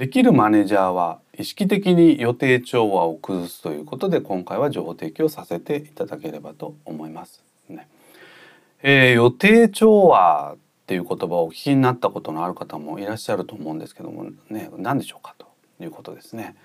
できるマネージャーは意識的に予定調和を崩すということで今回は情報提供させていただければと思います。ねえー、予定調和っていう言葉をお聞きになったことのある方もいらっしゃると思うんですけどもね何でしょうかということですね。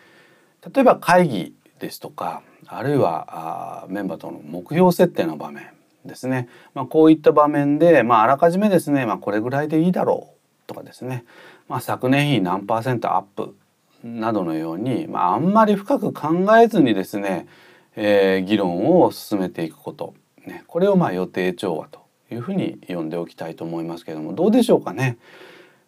例えば会議ですとかあるいはあメンバーとの目標設定の場面ですね、まあ、こういった場面で、まあ、あらかじめですね、まあ、これぐらいでいいだろうとかですね、まあ、昨年比何パーセントアップなどのように、まあ、あんまり深く考えずにですね、えー、議論を進めていくこと、ね、これをまあ予定調和というふうに呼んでおきたいと思いますけれどもどうでしょうかね。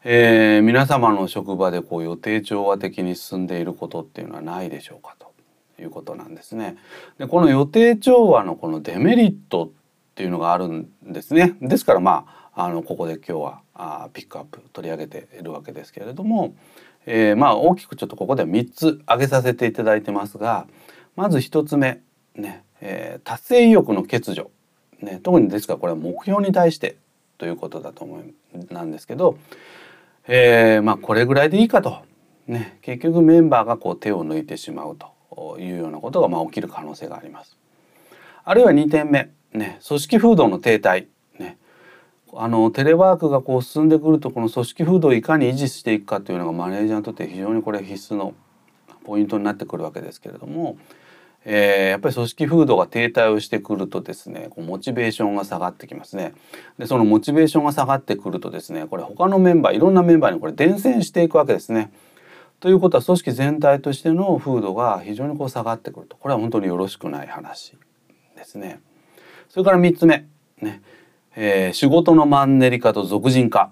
えー、皆様の職場でこう予定調和的に進んでいることっていうのはないでしょうかということなんですね。でこの予定調和のこのデメリットっていうのがあるんですね。ですからまああのここで今日はあピックアップ取り上げているわけですけれども、えー、まあ大きくちょっとここでは3つ挙げさせていただいてますがまず1つ目ね、えー、達成意欲の欠如、ね、特にですからこれは目標に対してということだと思うなんですけど、えー、まあこれぐらいでいいかと、ね、結局メンバーがこう手を抜いてしまうというようなことがまあ起きる可能性があります。あるいは2点目、ね、組織風土の停滞。あのテレワークがこう進んでくるとこの組織風土をいかに維持していくかというのがマネージャーにとって非常にこれ必須のポイントになってくるわけですけれども、えー、やっぱり組織風土が停滞をしてくるとですねこうモチベーションが下がってきますね。でそのモチベーションが下がってくるとですねこれ他のメンバーいろんなメンバーにこれ伝染していくわけですね。ということは組織全体としての風土が非常にこう下がってくるとこれは本当によろしくない話ですね。それから3つ目ねえー、仕事のマンネリ化と俗人化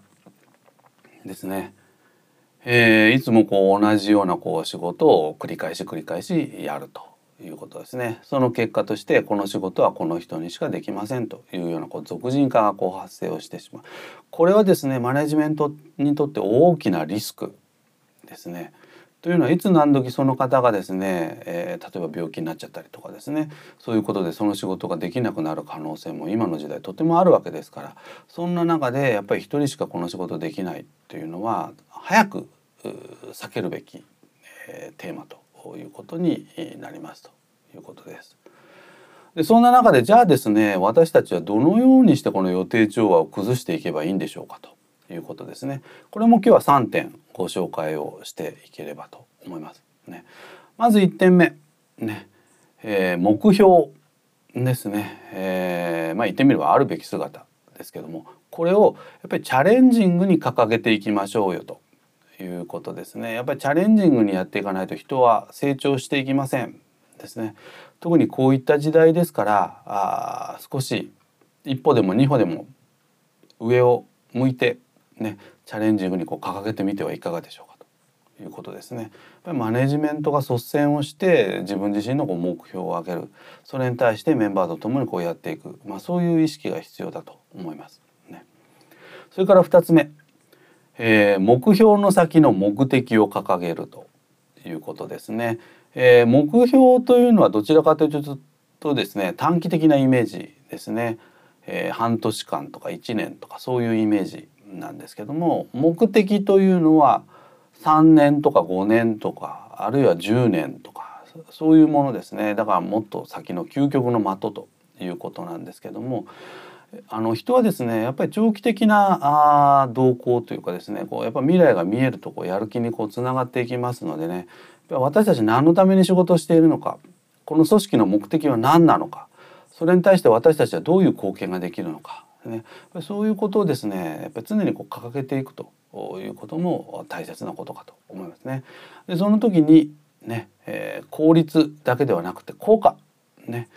ですね。えー、いつもこう同じようなこう仕事を繰り返し繰り返しやるということですね。その結果としてこの仕事はこの人にしかできませんというようなこう俗人化がこう発生をしてしまう。これはですねマネジメントにとって大きなリスクですね。というのはいつ何時その方がですね、えー、例えば病気になっちゃったりとかですねそういうことでその仕事ができなくなる可能性も今の時代とてもあるわけですからそんな中でやっぱり一人しかこの仕事できないっていうのは早く避けるべき、えー、テーマということになりますということです。でそんな中でじゃあですね私たちはどのようにしてこの予定調和を崩していけばいいんでしょうかということですね。これも今日は3点ご紹介をしていければと思います。ね、まず1点目、ね。えー、目標ですね、えー、まあ言ってみればあるべき姿ですけどもこれをやっぱりチャレンジングに掲げていきましょうよということですね。やっぱりチャレンジングにやっていかないと人は成長していきませんですね。特にこういった時代ですからあ少し一歩でも二歩でも上を向いてねチャレンジングにこう掲げてみてはいかがでしょうかということですね。やっぱりマネジメントが率先をして自分自身のこう目標を上げるそれに対してメンバーと共にこうやっていく、まあ、そういう意識が必要だと思います。ね、それから2つ目、えー、目標の先の目的を掲げるということですね。えー、目標というのはどちらかというとですね短期的なイメージですね。えー、半年間とか1年とかそういうイメージなんですけども目的というのは3年とか5年とかあるいは10年とかそういうものですね。だからもっと先の究極の的ということなんですけどもあの人はですねやっぱり長期的なあ動向というかですねこうやっぱ未来が見えるとこうやる気にこうつながっていきますのでね私たち何のために仕事をしているのかこの組織の目的は何なのかそれに対して私たちはどういう貢献ができるのかね、そういうことをですねやっぱり常にこう掲げていくということも大切なことかと思いますね。でその時にね、えー、効率だけではなくて効果ね、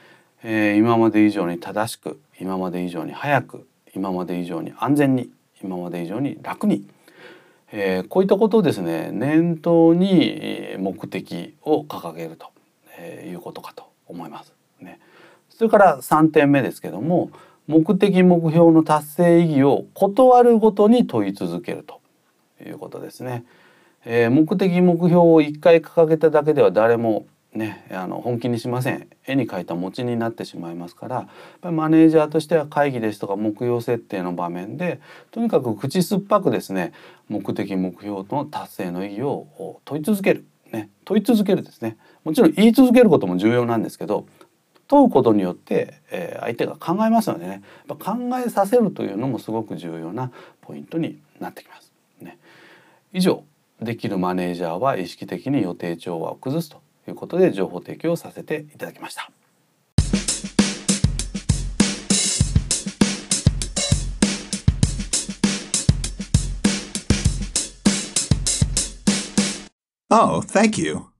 えー、今まで以上に正しく今まで以上に早く今まで以上に安全に今まで以上に楽に、えー、こういったことをですね念頭に目的を掲げるということかと思います。ね、それから3点目ですけども目的目標の達成意義を断るごとに問い続けるということですね。えー、目的目標を一回掲げただけでは誰もね、あの本気にしません。絵に描いた餅になってしまいますからマネージャーとしては会議ですとか目標設定の場面でとにかく口酸っぱくですね目的目標の達成の意義を問い続ける、ね、問い続けるですね。もちろん言い続けることも重要なんですけど問うことによって、えー、相手が考えますのでね考えさせるというのもすごく重要なポイントになってきます。ね、以上できるマネージャーは意識的に予定調和を崩すということで情報提供させていただきました。Oh, thank you.